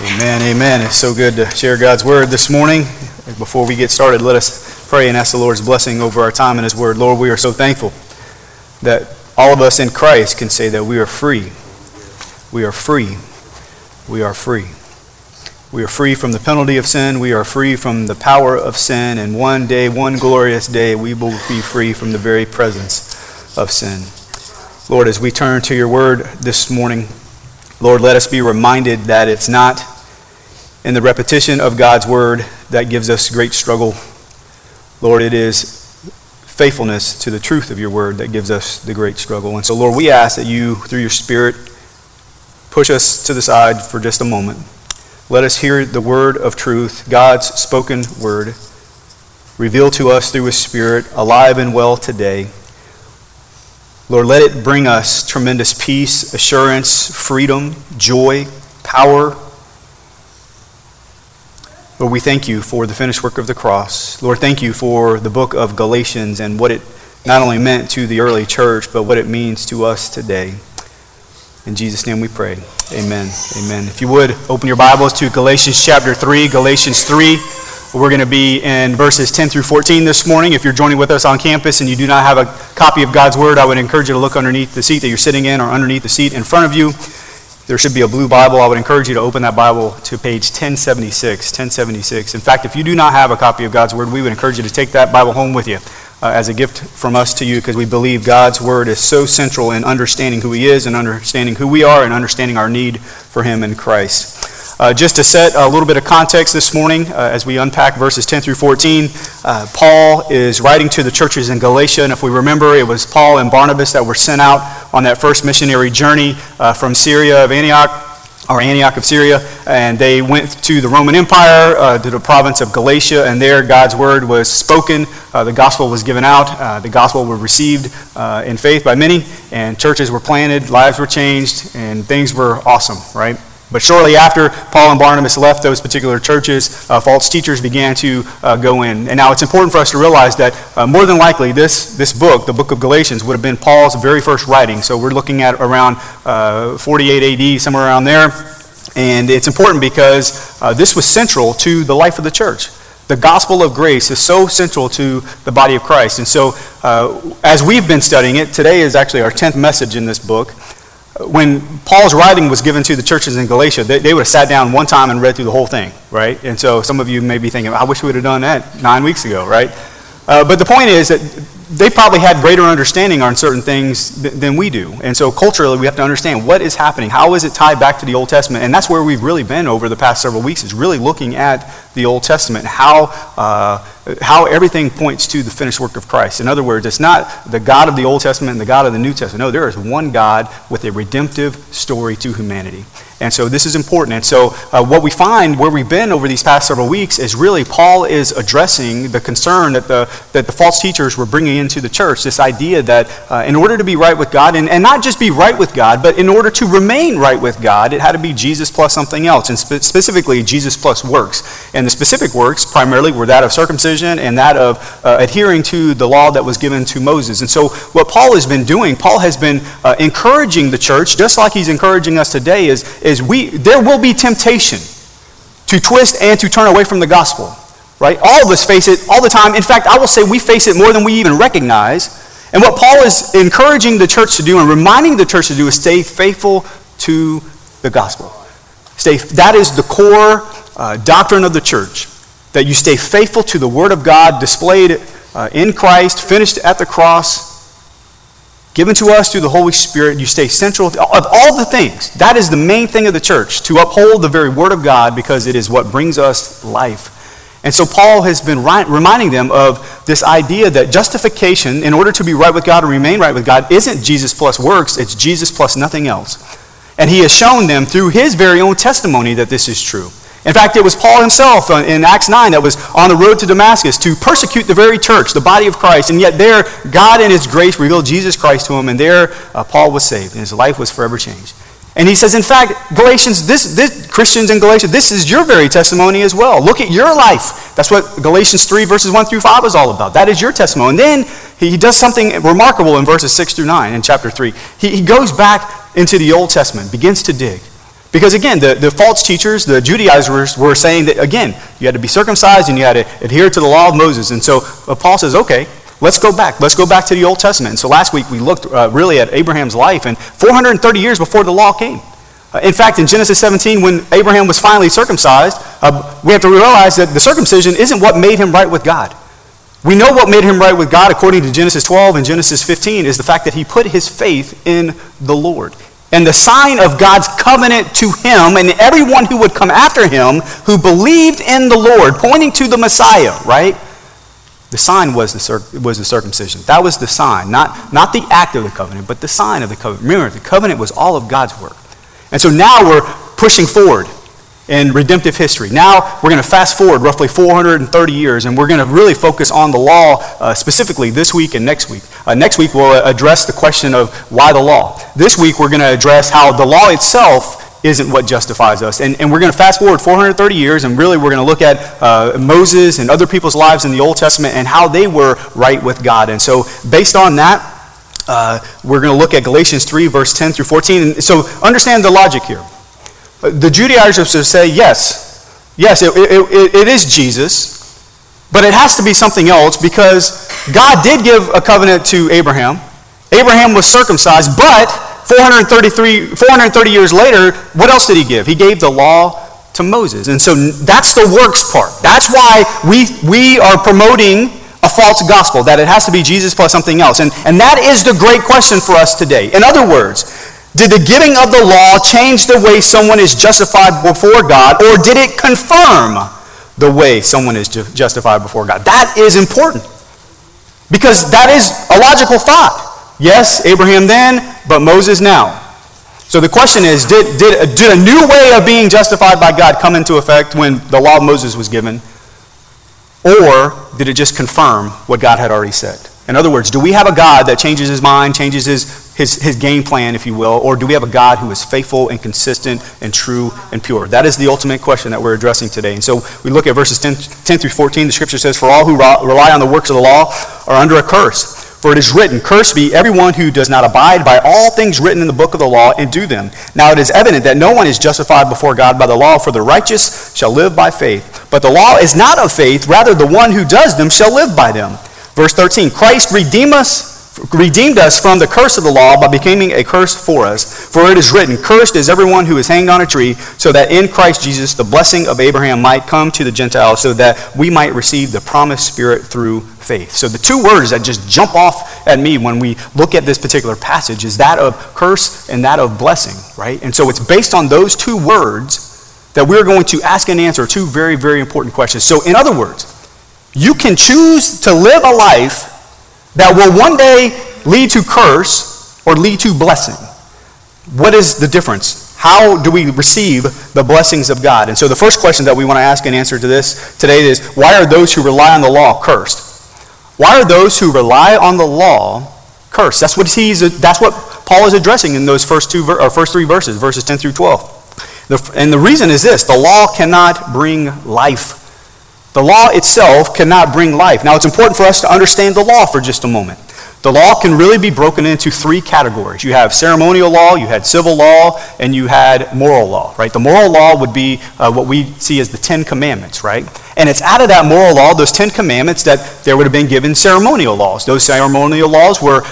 Amen, amen. It's so good to share God's word this morning. Before we get started, let us pray and ask the Lord's blessing over our time in His word. Lord, we are so thankful that all of us in Christ can say that we are free. We are free. We are free. We are free from the penalty of sin. We are free from the power of sin. And one day, one glorious day, we will be free from the very presence of sin. Lord, as we turn to your word this morning, Lord, let us be reminded that it's not in the repetition of God's word that gives us great struggle. Lord, it is faithfulness to the truth of your word that gives us the great struggle. And so, Lord, we ask that you, through your Spirit, push us to the side for just a moment. Let us hear the word of truth, God's spoken word, revealed to us through his Spirit, alive and well today. Lord, let it bring us tremendous peace, assurance, freedom, joy, power. Lord, we thank you for the finished work of the cross. Lord, thank you for the book of Galatians and what it not only meant to the early church, but what it means to us today. In Jesus' name we pray. Amen. Amen. If you would, open your Bibles to Galatians chapter 3. Galatians 3. We're going to be in verses 10 through 14 this morning. If you're joining with us on campus and you do not have a copy of God's Word, I would encourage you to look underneath the seat that you're sitting in or underneath the seat in front of you. There should be a blue Bible. I would encourage you to open that Bible to page 1076. 1076. In fact, if you do not have a copy of God's Word, we would encourage you to take that Bible home with you uh, as a gift from us to you because we believe God's Word is so central in understanding who He is and understanding who we are and understanding our need for Him in Christ. Uh, just to set a little bit of context this morning uh, as we unpack verses 10 through 14, uh, Paul is writing to the churches in Galatia. And if we remember, it was Paul and Barnabas that were sent out on that first missionary journey uh, from Syria of Antioch or Antioch of Syria, and they went to the Roman Empire, uh, to the province of Galatia, and there God's word was spoken. Uh, the gospel was given out. The gospel was received in faith by many, and churches were planted, lives were changed, and things were awesome, right? But shortly after Paul and Barnabas left those particular churches, uh, false teachers began to uh, go in. And now it's important for us to realize that uh, more than likely this, this book, the book of Galatians, would have been Paul's very first writing. So we're looking at around uh, 48 AD, somewhere around there. And it's important because uh, this was central to the life of the church. The gospel of grace is so central to the body of Christ. And so, uh, as we've been studying it, today is actually our 10th message in this book when Paul's writing was given to the churches in Galatia, they, they, would have sat down one time and read through the whole thing, right? And so some of you may be thinking, I wish we would have done that nine weeks ago, right? Uh, but the point is that they probably had greater understanding on certain things th- than we do. And so culturally, we have to understand what is happening. How is it tied back to the Old Testament? And that's where we've really been over the past several weeks, is really looking at the Old Testament, how, uh, how everything points to the finished work of Christ. In other words, it's not the God of the Old Testament and the God of the New Testament. No, there is one God with a redemptive story to humanity. And so this is important. And so uh, what we find where we've been over these past several weeks is really Paul is addressing the concern that the, that the false teachers were bringing into the church. This idea that uh, in order to be right with God, and, and not just be right with God, but in order to remain right with God, it had to be Jesus plus something else, and spe- specifically Jesus plus works. And the specific works primarily were that of circumcision and that of uh, adhering to the law that was given to Moses. And so what Paul has been doing, Paul has been uh, encouraging the church, just like he's encouraging us today, is, is is we, there will be temptation to twist and to turn away from the gospel. Right? All of us face it all the time. In fact, I will say we face it more than we even recognize. And what Paul is encouraging the church to do and reminding the church to do is stay faithful to the gospel. Stay, that is the core uh, doctrine of the church. That you stay faithful to the Word of God displayed uh, in Christ, finished at the cross, given to us through the Holy Spirit. You stay central of all the things. That is the main thing of the church, to uphold the very Word of God because it is what brings us life. And so Paul has been reminding them of this idea that justification, in order to be right with God and remain right with God, isn't Jesus plus works, it's Jesus plus nothing else. And he has shown them through his very own testimony that this is true. In fact, it was Paul himself in Acts 9 that was on the road to Damascus to persecute the very church, the body of Christ. And yet, there, God in His grace revealed Jesus Christ to him, and there, uh, Paul was saved, and his life was forever changed. And he says, in fact, Galatians, this, this, Christians in Galatia, this is your very testimony as well. Look at your life. That's what Galatians 3, verses 1 through 5 is all about. That is your testimony. And then he, does something remarkable in verses 6 through 9 in chapter 3. He, he goes back into the Old Testament, begins to dig Because again, the, the false teachers, the Judaizers, were saying that, again, you had to be circumcised and you had to adhere to the law of Moses. And so uh, Paul says, okay, let's go back. Let's go back to the Old Testament. And so last week we looked uh, really at Abraham's life, and 430 years before the law came. Uh, in fact, in Genesis 17, when Abraham was finally circumcised, uh, we have to realize that the circumcision isn't what made him right with God. We know what made him right with God, according to Genesis 12 and Genesis 15, is the fact that he put his faith in the Lord. And the sign of God's covenant to him and everyone who would come after him who believed in the Lord, pointing to the Messiah, right? The sign was the, cir- was the circumcision. That was the sign, not, not the act of the covenant, but the sign of the covenant. Remember, the covenant was all of God's work. And so now we're pushing forward in redemptive history. Now we're going to fast forward roughly 430 years, and we're going to really focus on the law uh, specifically this week and next week. Uh, next week we'll address the question of why the law. This week we're going to address how the law itself isn't what justifies us. And, and we're going to fast forward 430 years, and really we're going to look at uh, Moses and other people's lives in the Old Testament and how they were right with God. And so, based on that, uh, we're going to look at Galatians 3, verse 10 through 14. And so, understand the logic here. The Judaizers will say, yes, yes, it, it, it is Jesus, but it has to be something else because God did give a covenant to Abraham. Abraham was circumcised, but 433, 430 years later, what else did he give? He gave the law to Moses. And so that's the works part. That's why we, we are promoting a false gospel, that it has to be Jesus plus something else. And, and that is the great question for us today. In other words, did the giving of the law change the way someone is justified before God, or did it confirm the way someone is ju- justified before God? That is important. Because that is a logical thought. Yes, Abraham then, but Moses now. So the question is did, did, did a new way of being justified by God come into effect when the law of Moses was given? Or did it just confirm what God had already said? In other words, do we have a God that changes his mind, changes his, his, his game plan, if you will, or do we have a God who is faithful and consistent and true and pure? That is the ultimate question that we're addressing today. And so we look at verses 10, 10 through 14. The scripture says, For all who rely on the works of the law are under a curse. For it is written, Cursed be everyone who does not abide by all things written in the book of the law and do them. Now it is evident that no one is justified before God by the law, for the righteous shall live by faith. But the law is not of faith, rather, the one who does them shall live by them. Verse 13 Christ redeem us redeemed us from the curse of the law by becoming a curse for us. For it is written, Cursed is everyone who is hanged on a tree, so that in Christ Jesus the blessing of Abraham might come to the Gentiles, so that we might receive the promised Spirit through faith. So the two words that just jump off at me when we look at this particular passage is that of curse and that of blessing, right? And so it's based on those two words that we're going to ask and answer two very, very important questions. So, in other words, you can choose to live a life that will one day lead to curse or lead to blessing. What is the difference? How do we receive the blessings of God? And so the first question that we want to ask and answer to this today is why are those who rely on the law cursed? Why are those who rely on the law cursed? That's what he's that's what Paul is addressing in those first two or first three verses, verses 10 through 12. and the reason is this, the law cannot bring life the law itself cannot bring life. Now, it's important for us to understand the law for just a moment. The law can really be broken into three categories. You have ceremonial law, you had civil law, and you had moral law, right? The moral law would be uh, what we see as the Ten Commandments, right? And it's out of that moral law, those Ten Commandments, that there would have been given ceremonial laws. Those ceremonial laws were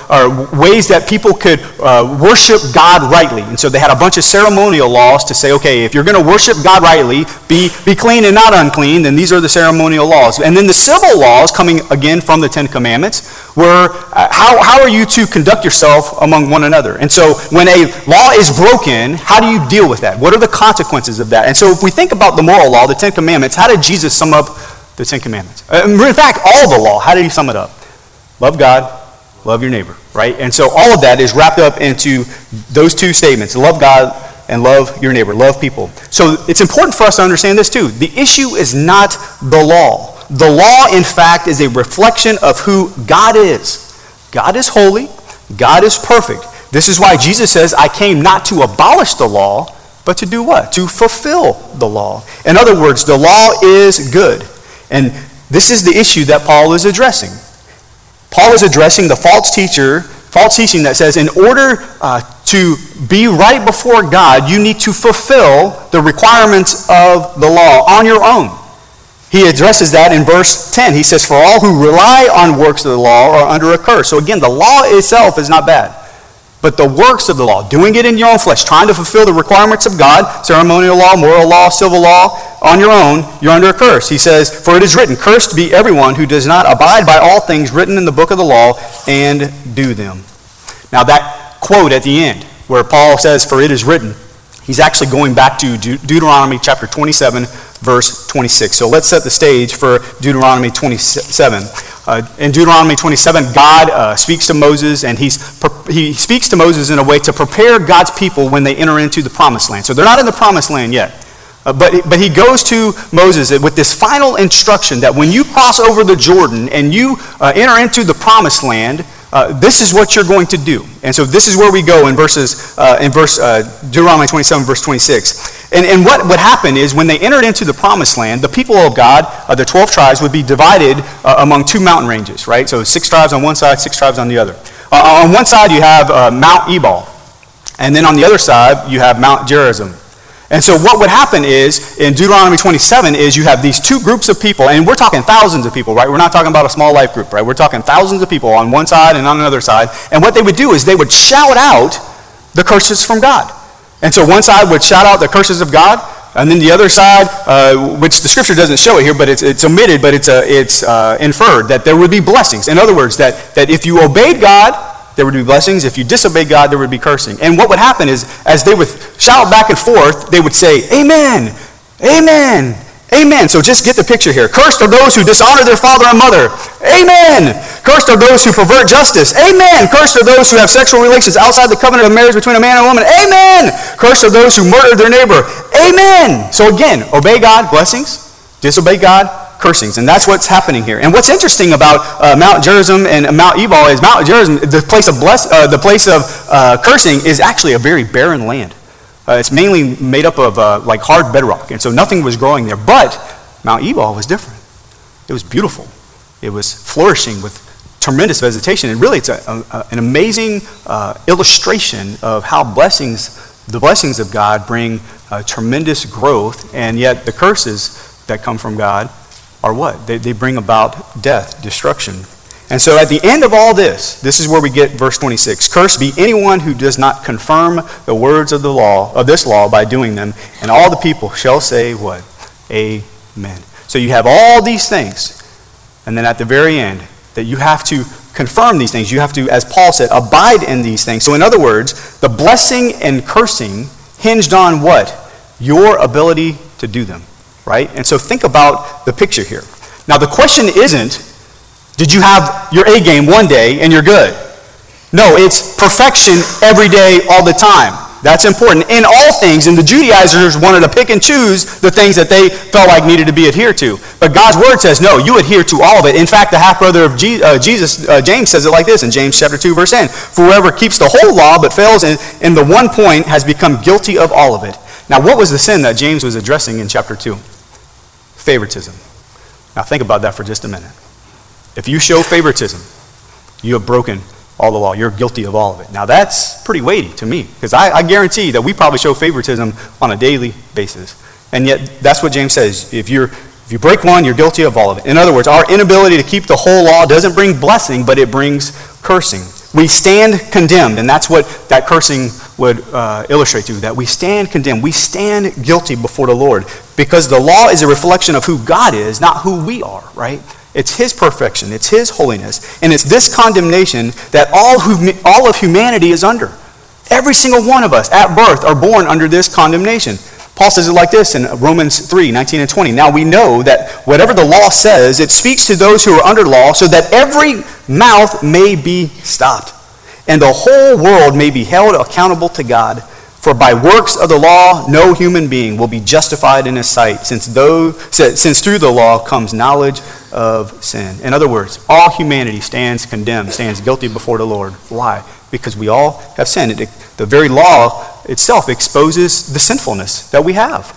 ways that people could uh, worship God rightly. And so they had a bunch of ceremonial laws to say, okay, if you're going to worship God rightly, be, be clean and not unclean, then these are the ceremonial laws. And then the civil laws, coming again from the Ten Commandments, were uh, how, how are you to conduct yourself among one another? And so when a law is broken, how do you deal with that? What are the consequences of that? And so if we think about the moral law, the Ten Commandments, how did Jesus sum up the Ten Commandments? Uh, in fact, all the law, how did he sum it up? Love God, love your neighbor, right? And so all of that is wrapped up into those two statements love God and love your neighbor, love people. So it's important for us to understand this too. The issue is not the law. The law, in fact, is a reflection of who God is. God is holy, God is perfect. This is why Jesus says, I came not to abolish the law, but to do what? To fulfill the law. In other words, the law is good. And this is the issue that Paul is addressing. Paul is addressing the false teacher, false teaching that says, in order uh, to be right before God, you need to fulfill the requirements of the law on your own. He addresses that in verse 10. He says, For all who rely on works of the law are under a curse. So again, the law itself is not bad. But the works of the law, doing it in your own flesh, trying to fulfill the requirements of God, ceremonial law, moral law, civil law, on your own, you're under a curse. He says, For it is written, Cursed be everyone who does not abide by all things written in the book of the law and do them. Now, that quote at the end, where Paul says, For it is written, he's actually going back to De- Deuteronomy chapter 27, verse 26. So let's set the stage for Deuteronomy 27. Uh, in Deuteronomy 27, God uh, speaks to Moses, and he's, he speaks to Moses in a way to prepare God's people when they enter into the promised land. So they're not in the promised land yet. Uh, but, but he goes to Moses with this final instruction that when you cross over the Jordan and you uh, enter into the promised land, uh, this is what you're going to do. And so this is where we go in verses uh, in verse uh, Deuteronomy 27, verse 26. And, and what would happen is when they entered into the promised land, the people of God, uh, the 12 tribes, would be divided uh, among two mountain ranges, right? So six tribes on one side, six tribes on the other. On one side, you have Mount Ebal. And then on the other side, you have Mount Gerizim. And so what would happen is, in Deuteronomy 27, is you have these two groups of people, and we're talking thousands of people, right? We're not talking about a small life group, right? We're talking thousands of people on one side and on another side. And what they would do is they would shout out the curses from God. And so one side would shout out the curses of God, and then the other side, uh, which the scripture doesn't show it here, but it's, it's omitted, but it's, uh, it's uh, inferred, that there would be blessings. In other words, that, that if you obeyed God, there would be blessings. If you disobey God, there would be cursing. And what would happen is, as they would shout back and forth, they would say, Amen, Amen, Amen. So just get the picture here. Cursed are those who dishonor their father and mother. Amen. Cursed are those who pervert justice. Amen. Cursed are those who have sexual relations outside the covenant of marriage between a man and a woman. Amen. Cursed are those who murder their neighbor. Amen. So again, obey God, blessings. Disobey God, cursings. And that's what's happening here. And what's interesting about uh, Mount Gerizim and Mount Ebal is Mount Gerizim, the place of, bless, uh, the place of uh, cursing, is actually a very barren land. Uh, it's mainly made up of uh, like hard bedrock. And so nothing was growing there. But Mount Ebal was different. It was beautiful. It was flourishing with tremendous vegetation. And really, it's a, a, an amazing uh, illustration of how blessings, the blessings of God, bring tremendous growth, and yet the curses that come from God are what? They, they bring about death, destruction. And so at the end of all this, this is where we get verse 26. Cursed be anyone who does not confirm the words of the law, of this law by doing them, and all the people shall say what? Amen. So you have all these things, and then at the very end, that you have to confirm these things. You have to, as Paul said, abide in these things. So in other words, the blessing and cursing hinged on what? Your ability to do them right? And so think about the picture here. Now, the question isn't, did you have your A game one day and you're good? No, it's perfection every day, all the time. That's important. In all things, and the Judaizers wanted to pick and choose the things that they felt like needed to be adhered to. But God's word says, no, you adhere to all of it. In fact, the half brother of uh, Jesus, uh, James, says it like this in James chapter 2, verse 10 For whoever keeps the whole law but fails in, in the one point has become guilty of all of it. Now, what was the sin that James was addressing in chapter 2? Favoritism. Now, think about that for just a minute. If you show favoritism, you have broken all the law. You're guilty of all of it. Now, that's pretty weighty to me because I, I, guarantee that we probably show favoritism on a daily basis. And yet, that's what James says. If, you're, if you break one, you're guilty of all of it. In other words, our inability to keep the whole law doesn't bring blessing, but it brings cursing. We stand condemned, and that's what that cursing would uh, illustrate to you that we stand condemned. We stand guilty before the Lord because the law is a reflection of who God is, not who we are, right? It's His perfection, it's His holiness, and it's this condemnation that all, who, all of humanity is under. Every single one of us at birth are born under this condemnation. Paul says it like this in Romans 3 19 and 20. Now we know that whatever the law says, it speaks to those who are under law, so that every mouth may be stopped and the whole world may be held accountable to God. For by works of the law, no human being will be justified in his sight, since, though, since through the law comes knowledge of sin. In other words, all humanity stands condemned, stands guilty before the Lord. Why? Because we all have sinned. It, the very law itself exposes the sinfulness that we have.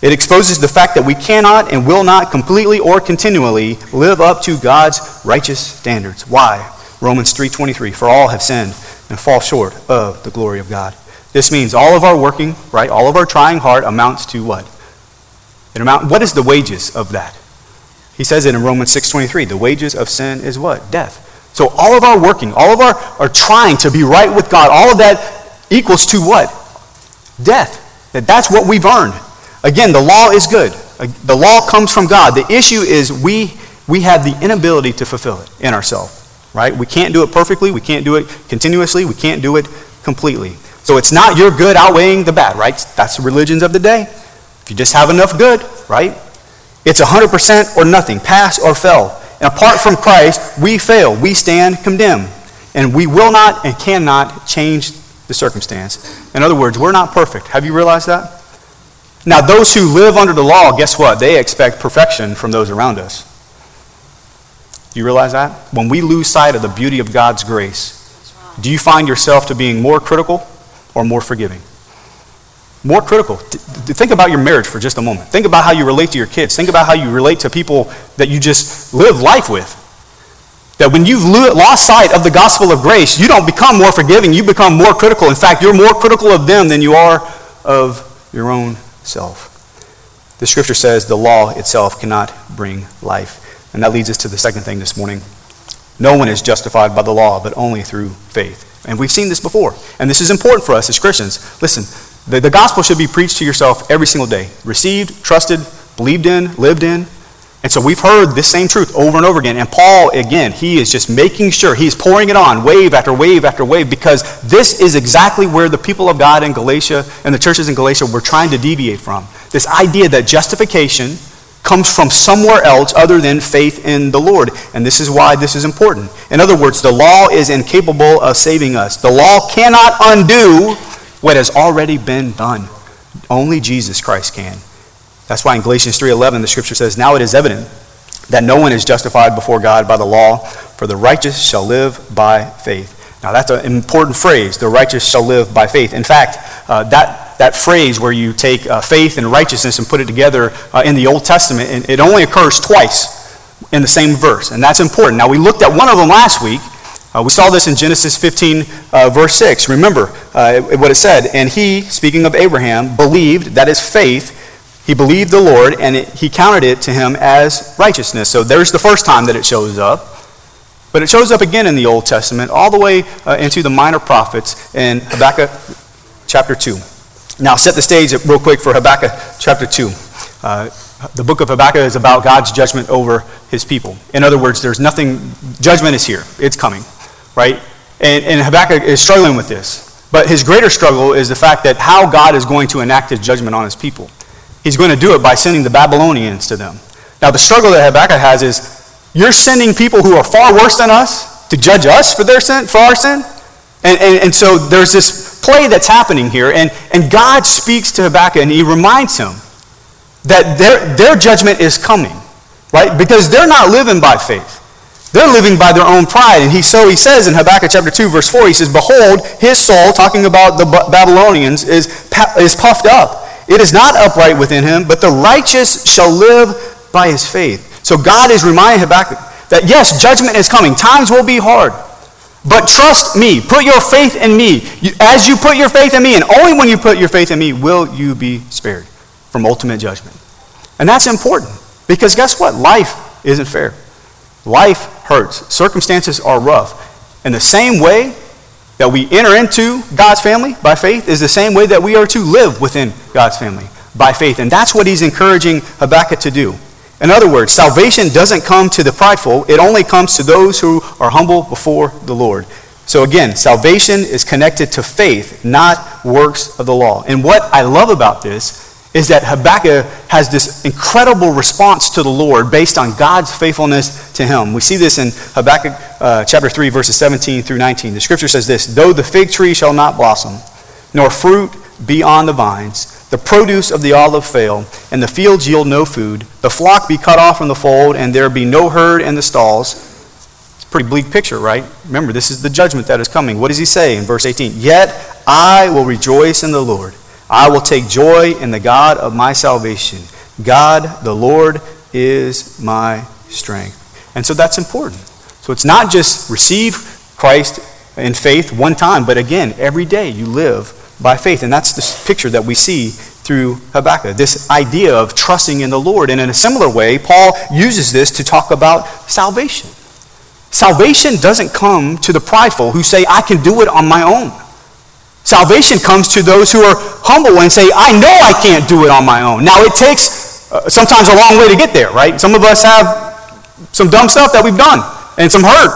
It exposes the fact that we cannot and will not completely or continually live up to God's righteous standards. Why? Romans 3:23 For all have sinned and fall short of the glory of God. This means all of our working, right, all of our trying hard amounts to what? It amount, what is the wages of that? He says it in Romans 6.23. The wages of sin is what? Death. So all of our working, all of our, our trying to be right with God, all of that equals to what? Death. That that's what we've earned. Again, the law is good. The law comes from God. The issue is we, we have the inability to fulfill it in ourselves. Right? We can't do it perfectly. We can't do it continuously. We can't do it completely. So it's not your good outweighing the bad, right? That's the religions of the day. If you just have enough good, right? It's 100% or nothing, pass or fail. And apart from Christ, we fail. We stand condemned. And we will not and cannot change the circumstance. In other words, we're not perfect. Have you realized that? Now, those who live under the law, guess what? They expect perfection from those around us. Do you realize that? When we lose sight of the beauty of God's grace, do you find yourself to being more critical or more forgiving? More critical. Think about your marriage for just a moment. Think about how you relate to your kids. Think about how you relate to people that you just live life with. That when you've lost sight of the gospel of grace, you don't become more forgiving, you become more critical. In fact, you're more critical of them than you are of your own self. The scripture says the law itself cannot bring life. And that leads us to the second thing this morning. No one is justified by the law, but only through faith. And we've seen this before. And this is important for us as Christians. Listen, the, the gospel should be preached to yourself every single day. Received, trusted, believed in, lived in. And so we've heard this same truth over and over again. And Paul, again, he is just making sure, he's pouring it on wave after wave after wave because this is exactly where the people of God in Galatia and the churches in Galatia were trying to deviate from. This idea that justification comes from somewhere else other than faith in the Lord. And this is why this is important. In other words, the law is incapable of saving us. The law cannot undo what has already been done. Only Jesus Christ can. That's why in Galatians 3:11 the scripture says, "Now it is evident that no one is justified before God by the law, for the righteous shall live by faith." Now that's an important phrase. The righteous shall live by faith. In fact, uh, that that phrase where you take uh, faith and righteousness and put it together uh, in the Old Testament, and it only occurs twice in the same verse, and that's important. Now we looked at one of them last week. Uh, we saw this in Genesis 15, uh, verse 6. Remember uh, what it said. And he, speaking of Abraham, believed, that is faith, he believed the Lord, and it, he counted it to him as righteousness. So there's the first time that it shows up. But it shows up again in the Old Testament, all the way uh, into the minor prophets in Habakkuk chapter 2. Now, set the stage real quick for Habakkuk chapter 2. Uh, the book of Habakkuk is about God's judgment over his people. In other words, there's nothing, judgment is here, it's coming, right? And, and Habakkuk is struggling with this. But his greater struggle is the fact that how God is going to enact his judgment on his people. He's going to do it by sending the Babylonians to them. Now, the struggle that Habakkuk has is you're sending people who are far worse than us to judge us for their sin, for our sin. And, and, and so there's this play that's happening here, and, and God speaks to Habakkuk and he reminds him that their, their judgment is coming, right? Because they're not living by faith. They're living by their own pride. And he, so he says in Habakkuk chapter 2, verse 4, he says, Behold, his soul, talking about the Babylonians, is, is puffed up. It is not upright within him, but the righteous shall live by his faith. So God is reminding Habakkuk that yes, judgment is coming. Times will be hard. But trust me. Put your faith in me. As you put your faith in me, and only when you put your faith in me, will you be spared from ultimate judgment. And that's important because guess what? Life isn't fair. Life hurts. Circumstances are rough. And the same way that we enter into God's family by faith is the same way that we are to live within God's family by faith. And that's what he's encouraging Habakkuk to do. In other words, salvation doesn't come to the prideful, it only comes to those who are humble before the Lord. So again, salvation is connected to faith, not works of the law. And what I love about this is that Habakkuk has this incredible response to the Lord based on God's faithfulness to him. We see this in Habakkuk uh, chapter 3, verses 17 through 19. The scripture says this Though the fig tree shall not blossom, nor fruit be on the vines, the produce of the olive fail, and the fields yield no food, the flock be cut off from the fold, and there be no herd in the stalls. It's a pretty bleak picture, right? Remember, this is the judgment that is coming. What does he say in verse 18? Yet I will rejoice in the Lord. I will take joy in the God of my salvation. God, the Lord, is my strength. And so that's important. So it's not just receive Christ in faith one time, but again, every day you live by faith. And that's the picture that we see through Habakkuk this idea of trusting in the Lord. And in a similar way, Paul uses this to talk about salvation. Salvation doesn't come to the prideful who say, I can do it on my own. Salvation comes to those who are humble and say, I know I can't do it on my own. Now, it takes uh, sometimes a long way to get there, right? Some of us have some dumb stuff that we've done and some hurt.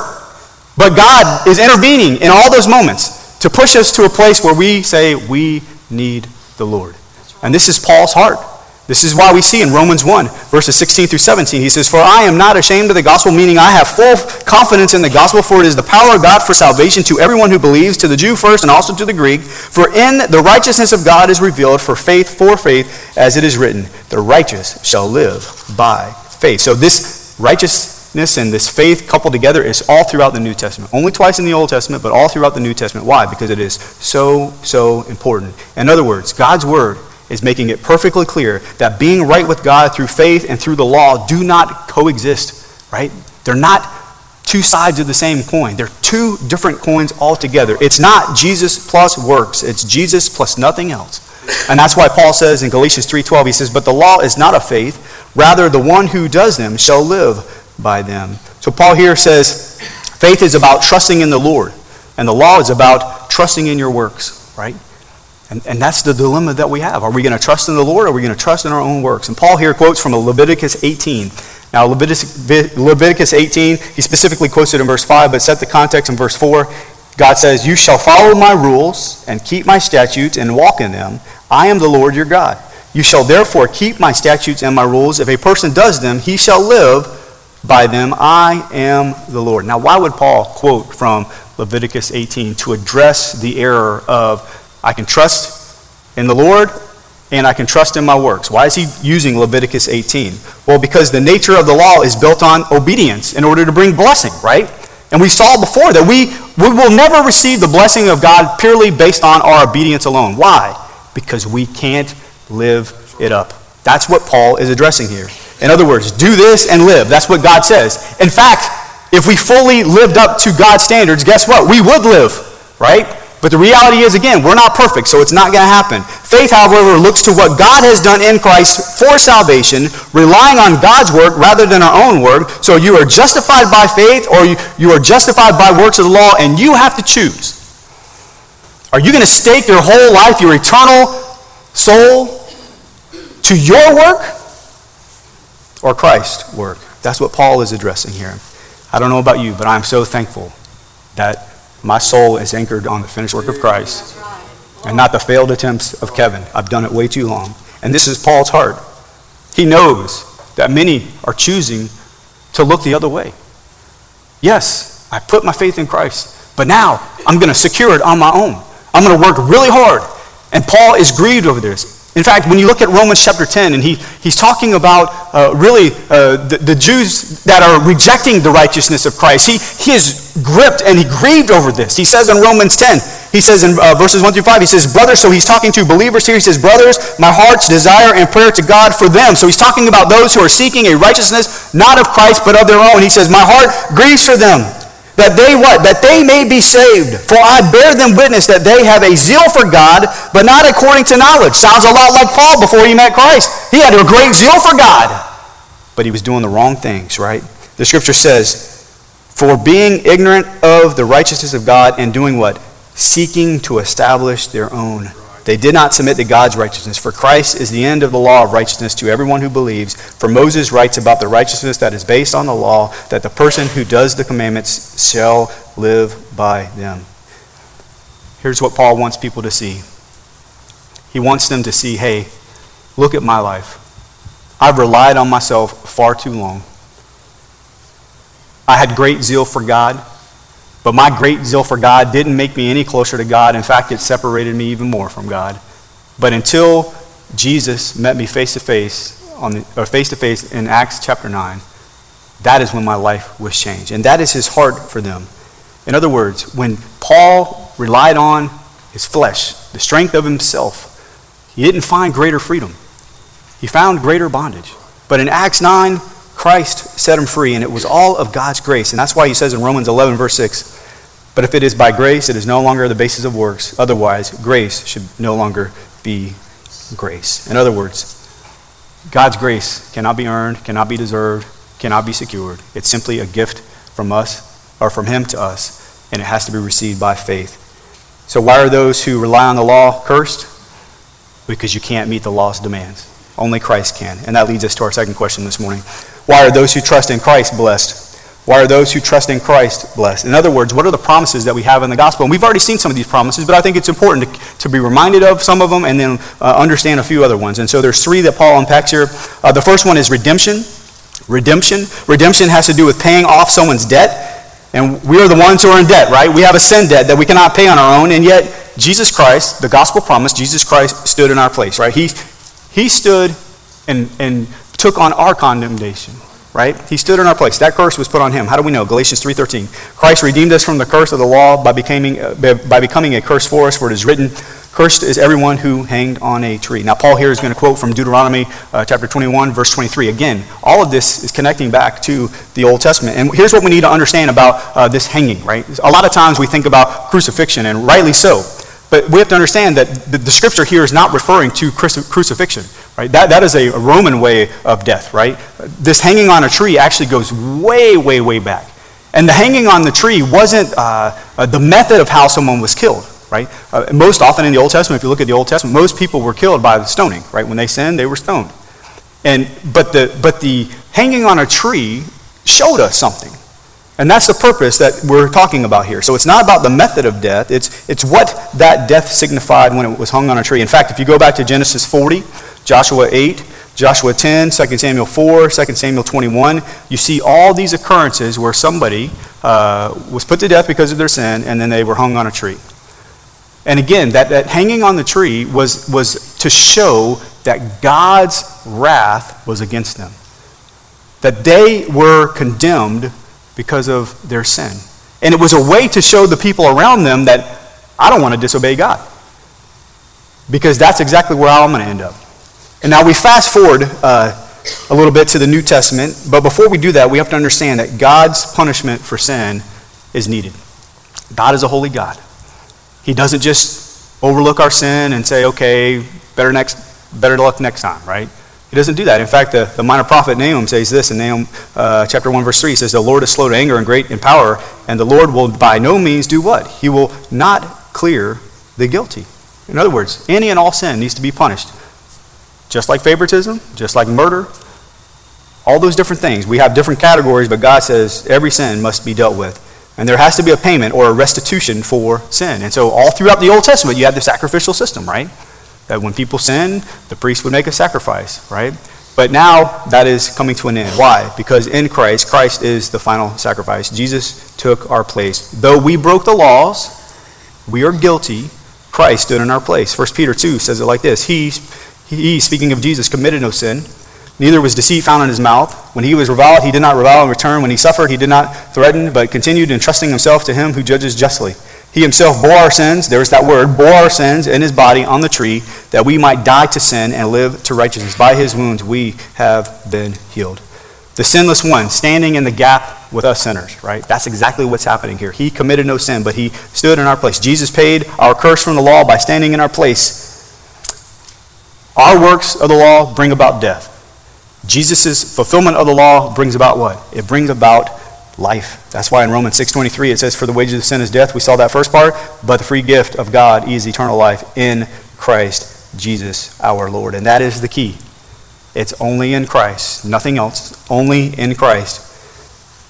But God is intervening in all those moments to push us to a place where we say, We need the Lord. And this is Paul's heart. This is why we see in Romans 1, verses 16 through 17, he says, For I am not ashamed of the gospel, meaning I have full confidence in the gospel, for it is the power of God for salvation to everyone who believes, to the Jew first and also to the Greek. For in the righteousness of God is revealed for faith, for faith, as it is written, The righteous shall live by faith. So this righteous and this faith coupled together is all throughout the New Testament. Only twice in the Old Testament, but all throughout the New Testament. Why? Because it is so, so important. In other words, God's Word is making it perfectly clear that being right with God through faith and through the law do not coexist, right? They're not two sides of the same coin. They're two different coins altogether. It's not Jesus plus works, it's Jesus plus nothing else. And that's why Paul says in Galatians 3:12 he says, "But the law is not of faith, rather the one who does them shall live by them. So Paul here says faith is about trusting in the Lord, and the law is about trusting in your works, right? And, and that's the dilemma that we have. Are we going to trust in the Lord or are we going to trust in our own works? And Paul here quotes from Leviticus 18. Now, Leviticus, Leviticus 18, he specifically quotes it in verse 5, but set the context in verse 4. God says, You shall follow my rules and keep my statutes and walk in them. I am the Lord your God. You shall therefore keep my statutes and my rules. If a person does them, he shall live by them, I am the Lord. Now, why would Paul quote from Leviticus 18 to address the error of I can trust in the Lord and I can trust in my works? Why is he using Leviticus 18? Well, because the nature of the law is built on obedience in order to bring blessing, right? And we saw before that we, we will never receive the blessing of God purely based on our obedience alone. Why? Because we can't live it up. That's what Paul is addressing here. In other words, do this and live. That's what God says. In fact, if we fully lived up to God's standards, guess what? We would live, right? But the reality is, again, we're not perfect, so it's not going to happen. Faith, however, looks to what God has done in Christ for salvation, relying on God's work rather than our own work. So you are justified by faith or you, are justified by works of the law, and you have to choose. Are you going to stake your whole life, your eternal soul, to your work or Christ's work. That's what Paul is addressing here. I don't know about you, but I'm so thankful that my soul is anchored on the finished work of Christ and not the failed attempts of Kevin. I've done it way too long. And this is Paul's heart. He knows that many are choosing to look the other way. Yes, I put my faith in Christ, but now I'm going to secure it on my own. I'm going to work really hard. And Paul is grieved over this. In fact, when you look at Romans chapter 10, and he, he's talking about uh, really uh, the, the, Jews that are rejecting the righteousness of Christ, he, he is gripped and he grieved over this. He says in Romans 10, he says in uh, verses 1 through 5, he says, Brothers, so he's talking to believers here. He says, Brothers, my heart's desire and prayer to God for them. So he's talking about those who are seeking a righteousness not of Christ but of their own. He says, My heart grieves for them that they what? That they may be saved. For I bear them witness that they have a zeal for God, but not according to knowledge. Sounds a lot like Paul before he met Christ. He had a great zeal for God, but he was doing the wrong things, right? The scripture says, For being ignorant of the righteousness of God and doing what? Seeking to establish their own they did not submit to God's righteousness, for Christ is the end of the law of righteousness to everyone who believes. For Moses writes about the righteousness that is based on the law, that the person who does the commandments shall live by them. Here's what Paul wants people to see he wants them to see hey, look at my life. I've relied on myself far too long. I had great zeal for God. But my great zeal for God didn't make me any closer to God. In fact, it separated me even more from God. But until Jesus met me face to face on the, or face to face in Acts chapter 9, that is when my life was changed. And that is his heart for them. In other words, when Paul relied on his flesh, the strength of himself, he didn't find greater freedom. He found greater bondage. But in Acts 9, Christ set him free, and it was all of God's grace. And that's why he says in Romans 11, verse 6, But if it is by grace, it is no longer the basis of works. Otherwise, grace should no longer be grace. In other words, God's grace cannot be earned, cannot be deserved, cannot be secured. It's simply a gift from us, or from Him to us, and it has to be received by faith. So, why are those who rely on the law cursed? Because you can't meet the law's demands. Only Christ can. And that leads us to our second question this morning. Why are those who trust in Christ blessed? Why are those who trust in Christ blessed? In other words, what are the promises that we have in the gospel? And we've already seen some of these promises, but I think it's important to, to be reminded of some of them and then uh, understand a few other ones. And so there's three that Paul unpacks here. Uh, the first one is redemption. Redemption. Redemption has to do with paying off someone's debt. And we are the ones who are in debt, right? We have a sin debt that we cannot pay on our own, and yet Jesus Christ, the gospel promise, Jesus Christ stood in our place, right? He, he stood and, and took on our condemnation right? He stood in our place. That curse was put on him. How do we know? Galatians 3:13. Christ redeemed us from the curse of the law by becoming uh, by becoming a curse for us, for it is written, "Cursed is everyone who hanged on a tree." Now Paul here is going to quote from Deuteronomy uh, chapter 21 verse 23. Again, all of this is connecting back to the Old Testament. And here's what we need to understand about uh, this hanging, right? A lot of times we think about crucifixion and rightly so. But we have to understand that the, the scripture here is not referring to crucifixion, right? That, that is a, Roman way of death, right? This hanging on a tree actually goes way, way, way back. And the hanging on the tree wasn't uh, uh, the method of how someone was killed, right? Uh, most often in the Old Testament, if you look at the Old Testament, most people were killed by the stoning, right? When they sinned, they were stoned. And, but, the, but the hanging on a tree showed us something. And that's the purpose that we're talking about here. So it's not about the method of death, it's, it's what that death signified when it was hung on a tree. In fact, if you go back to Genesis 40, Joshua 8, Joshua 10, 2 Samuel 4, 2 Samuel 21, you see all these occurrences where somebody uh, was put to death because of their sin and then they were hung on a tree. And again, that, that hanging on the tree was, was to show that God's wrath was against them. That they were condemned because of their sin. And it was a way to show the people around them that I don't want to disobey God. Because that's exactly where I'm going to end up. And now we fast forward uh, a little bit to the New Testament, but before we do that, we have to understand that God's punishment for sin is needed. God is a holy God. He doesn't just overlook our sin and say, okay, better, next, better luck next time, right? He doesn't do that. In fact, the, the minor prophet Nahum says this in Nahum uh, chapter 1, verse 3. He says, The Lord is slow to anger and great in power, and the Lord will by no means do what? He will not clear the guilty. In other words, any and all sin needs to be punished. Just like favoritism, just like murder, all those different things. We have different categories, but God says every sin must be dealt with. And there has to be a payment or a restitution for sin. And so, all throughout the Old Testament, you have the sacrificial system, right? That when people sin, the priest would make a sacrifice, right? But now that is coming to an end. Why? Because in Christ, Christ is the final sacrifice. Jesus took our place. Though we broke the laws, we are guilty. Christ stood in our place. 1 Peter 2 says it like this He, he, speaking of Jesus, committed no sin. Neither was deceit found in his mouth. When he was reviled, he did not revile in return. When he suffered, he did not threaten, but continued entrusting himself to him who judges justly. He himself bore our sins, there's that word, bore our sins in his body on the tree, that we might die to sin and live to righteousness. By his wounds we have been healed. The sinless one, standing in the gap with us sinners, right? That's exactly what's happening here. He committed no sin, but he stood in our place. Jesus paid our curse from the law by standing in our place. Our works of the law bring about death. Jesus' fulfillment of the law brings about what? It brings about life. That's why in Romans 6:23 it says for the wages of sin is death. We saw that first part, but the free gift of God is eternal life in Christ Jesus our Lord. And that is the key. It's only in Christ, nothing else, only in Christ.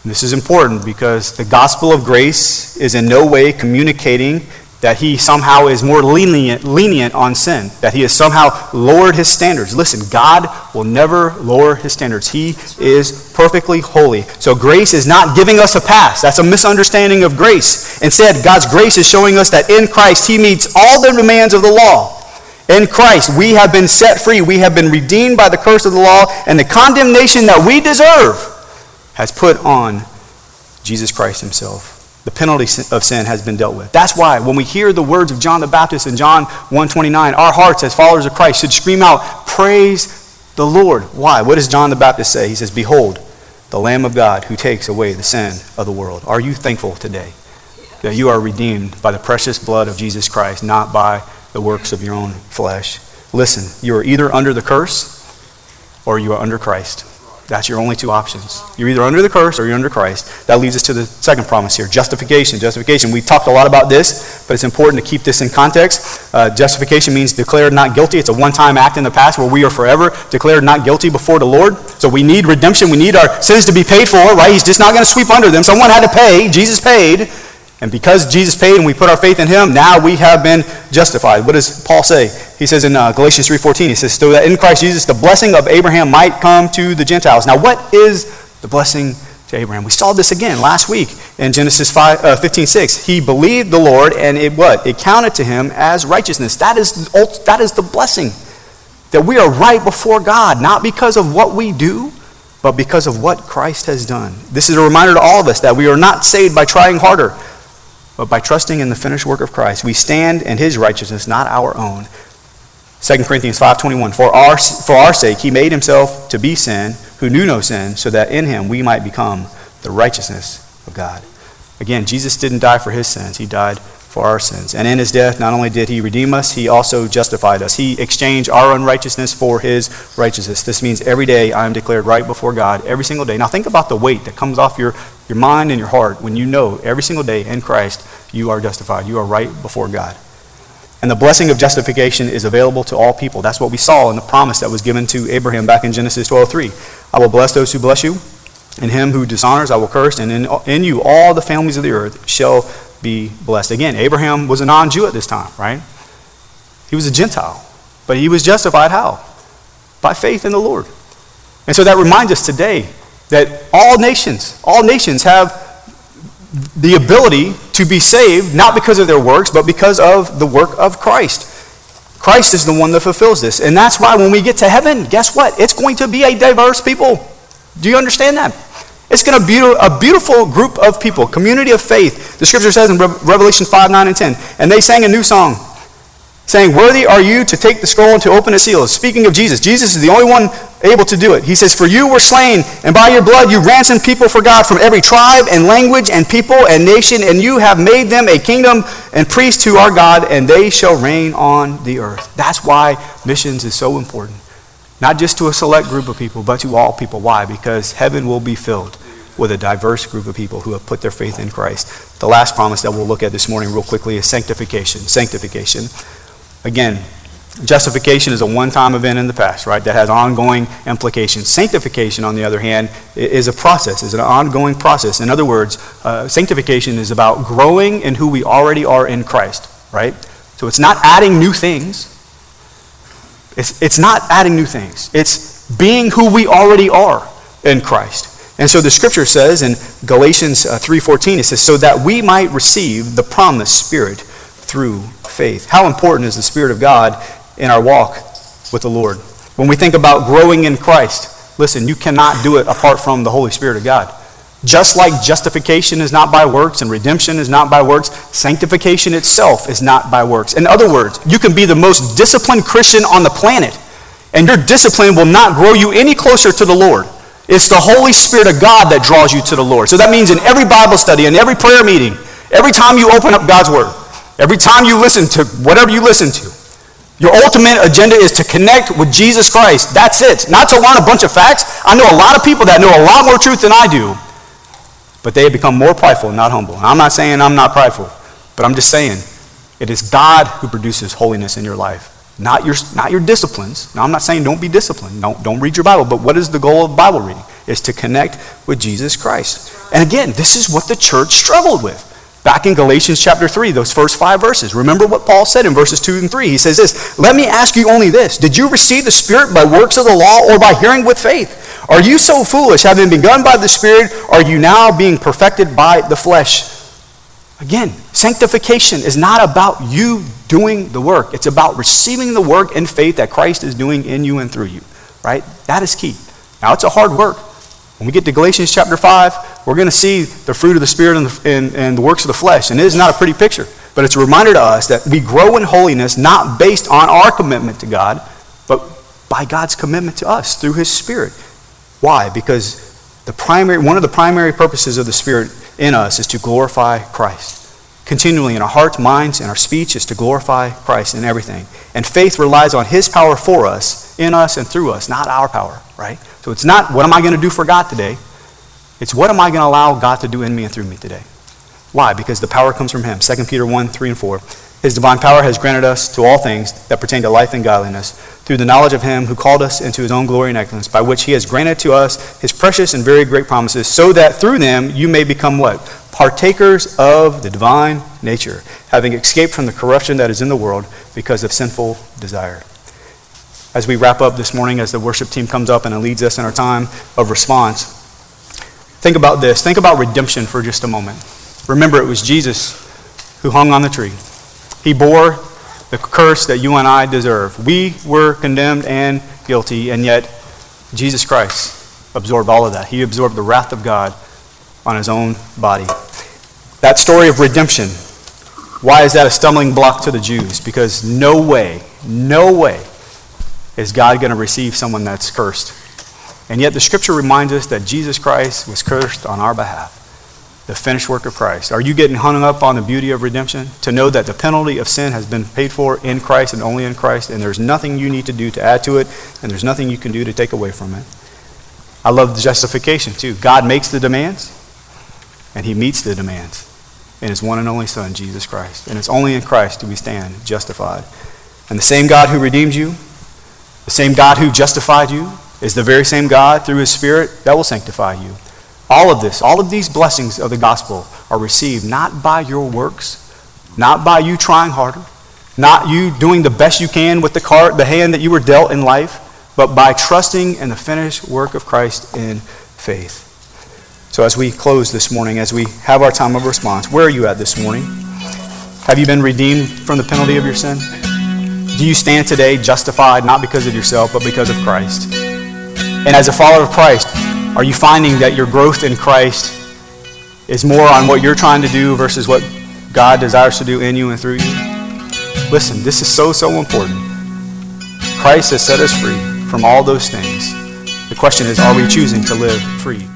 And this is important because the gospel of grace is in no way communicating that he somehow is more lenient, lenient on sin, that he has somehow lowered his standards. Listen, God will never lower his standards. He is perfectly holy. So grace is not giving us a pass. That's a misunderstanding of grace. Instead, God's grace is showing us that in Christ he meets all the demands of the law. In Christ, we have been set free. We have been redeemed by the curse of the law, and the condemnation that we deserve has put on Jesus Christ himself the penalty of sin has been dealt with. That's why when we hear the words of John the Baptist in John 1:29, our hearts as followers of Christ should scream out, "Praise the Lord." Why? What does John the Baptist say? He says, "Behold, the Lamb of God who takes away the sin of the world." Are you thankful today? that you are redeemed by the precious blood of Jesus Christ, not by the works of your own flesh. Listen, you are either under the curse or you are under Christ. That's your only two options. You're either under the curse or you're under Christ. That leads us to the second promise here justification. Justification. We talked a lot about this, but it's important to keep this in context. Uh, justification means declared not guilty. It's a one time act in the past where we are forever declared not guilty before the Lord. So we need redemption. We need our sins to be paid for, right? He's just not going to sweep under them. Someone had to pay. Jesus paid. And because Jesus paid and we put our faith in him, now we have been justified. What does Paul say? He says in uh, Galatians 3.14, he says, so that in Christ Jesus the blessing of Abraham might come to the Gentiles. Now what is the blessing to Abraham? We saw this again last week in Genesis 5, uh, 15.6. He believed the Lord and it what? It counted to him as righteousness. That is, that is the blessing. That we are right before God, not because of what we do, but because of what Christ has done. This is a reminder to all of us that we are not saved by trying harder but by trusting in the finished work of Christ, we stand in his righteousness, not our own. 2 Corinthians 5:21 For our for our sake he made himself to be sin who knew no sin so that in him we might become the righteousness of God. Again, Jesus didn't die for his sins. He died for our sins. And in his death, not only did he redeem us, he also justified us. He exchanged our unrighteousness for his righteousness. This means every day I am declared right before God, every single day. Now think about the weight that comes off your, your mind and your heart when you know every single day in Christ you are justified. You are right before God. And the blessing of justification is available to all people. That's what we saw in the promise that was given to Abraham back in Genesis 12:3. I will bless those who bless you, and him who dishonors I will curse, and in, in you all the families of the earth shall be blessed. Again, Abraham was a non Jew at this time, right? He was a Gentile. But he was justified how? By faith in the Lord. And so that reminds us today that all nations, all nations have the ability to be saved, not because of their works, but because of the work of Christ. Christ is the one that fulfills this. And that's why when we get to heaven, guess what? It's going to be a diverse people. Do you understand that? It's going to be a beautiful group of people, community of faith. The scripture says in Revelation 5, 9, and 10. And they sang a new song, saying, Worthy are you to take the scroll and to open its seals. Speaking of Jesus, Jesus is the only one able to do it. He says, For you were slain, and by your blood you ransomed people for God from every tribe and language and people and nation, and you have made them a kingdom and priests to our God, and they shall reign on the earth. That's why missions is so important. Not just to a select group of people, but to all people. Why? Because heaven will be filled with a diverse group of people who have put their faith in Christ. The last promise that we'll look at this morning, real quickly, is sanctification. Sanctification. Again, justification is a one time event in the past, right? That has ongoing implications. Sanctification, on the other hand, is a process, is an ongoing process. In other words, uh, sanctification is about growing in who we already are in Christ, right? So it's not adding new things it's, it's not adding new things. It's being who we already are in Christ. And so the scripture says in Galatians 3:14 uh, it says so that we might receive the promised spirit through faith. How important is the spirit of God in our walk with the Lord? When we think about growing in Christ, listen, you cannot do it apart from the Holy Spirit of God. Just like justification is not by works and redemption is not by works, sanctification itself is not by works. In other words, you can be the most disciplined Christian on the planet, and your discipline will not grow you any closer to the Lord. It's the Holy Spirit of God that draws you to the Lord. So that means in every Bible study, in every prayer meeting, every time you open up God's Word, every time you listen to whatever you listen to, your ultimate agenda is to connect with Jesus Christ. That's it. Not to learn a bunch of facts. I know a lot of people that know a lot more truth than I do, but they have become more prideful, not humble. And I'm not saying I'm not prideful, but I'm just saying it is God who produces holiness in your life, not your, not your disciplines. Now, I'm not saying don't be disciplined, don't, don't read your Bible, but what is the goal of Bible reading? Is to connect with Jesus Christ. And again, this is what the church struggled with. Back in Galatians chapter 3, those first five verses. Remember what Paul said in verses 2 and 3. He says this Let me ask you only this Did you receive the Spirit by works of the law or by hearing with faith? Are you so foolish, having begun by the Spirit, are you now being perfected by the flesh? Again, sanctification is not about you doing the work. It's about receiving the work in faith that Christ is doing in you and through you. Right? That is key. Now, it's a hard work. When we get to Galatians chapter 5, we're going to see the fruit of the Spirit and the, and, and the works of the flesh. And it is not a pretty picture, but it's a reminder to us that we grow in holiness not based on our commitment to God, but by God's commitment to us through His Spirit. Why? Because the primary, one of the primary purposes of the Spirit in us is to glorify Christ. continually in our hearts, minds, and our speech is to glorify Christ in everything. And faith relies on His power for us, in us, and through us, not our power, right? So it's not what am I going to do for God today? It's what am I going to allow God to do in me and through me today? Why? Because the power comes from Him. 2 Peter 1 3 and 4. His divine power has granted us to all things that pertain to life and godliness through the knowledge of Him who called us into His own glory and excellence, by which He has granted to us His precious and very great promises, so that through them you may become what? Partakers of the divine nature, having escaped from the corruption that is in the world because of sinful desire. As we wrap up this morning, as the worship team comes up and leads us in our time of response, think about this. Think about redemption for just a moment. Remember, it was Jesus who hung on the tree. He bore the curse that you and I deserve. We were condemned and guilty, and yet Jesus Christ absorbed all of that. He absorbed the wrath of God on his own body. That story of redemption, why is that a stumbling block to the Jews? Because no way, no way is God going to receive someone that's cursed. And yet the scripture reminds us that Jesus Christ was cursed on our behalf the finished work of Christ? Are you getting hung up on the beauty of redemption? To know that the penalty of sin has been paid for in Christ and only in Christ, and there's nothing you need to do to add to it, and there's nothing you can do to take away from it. I love the justification too. God makes the demands, and He meets the demands in His one and only Son, Jesus Christ. And it's only in Christ do we stand justified. And the same God who redeemed you, the same God who justified you, is the very same God through His Spirit that will sanctify you. All of this, all of these blessings of the gospel are received not by your works, not by you trying harder, not you doing the best you can with the the hand that you were dealt in life, but by trusting in the finished work of Christ in faith. So as we close this morning, as we have our time of response, where are you at this morning? Have you been redeemed from the penalty of your sin? Do you stand today justified not because of yourself, but because of Christ? And as a follower of Christ, are you finding that your growth in Christ is more on what you're trying to do versus what God desires to do in you and through you? Listen, this is so, so important. Christ has set us free from all those things. The question is, are we choosing to live free?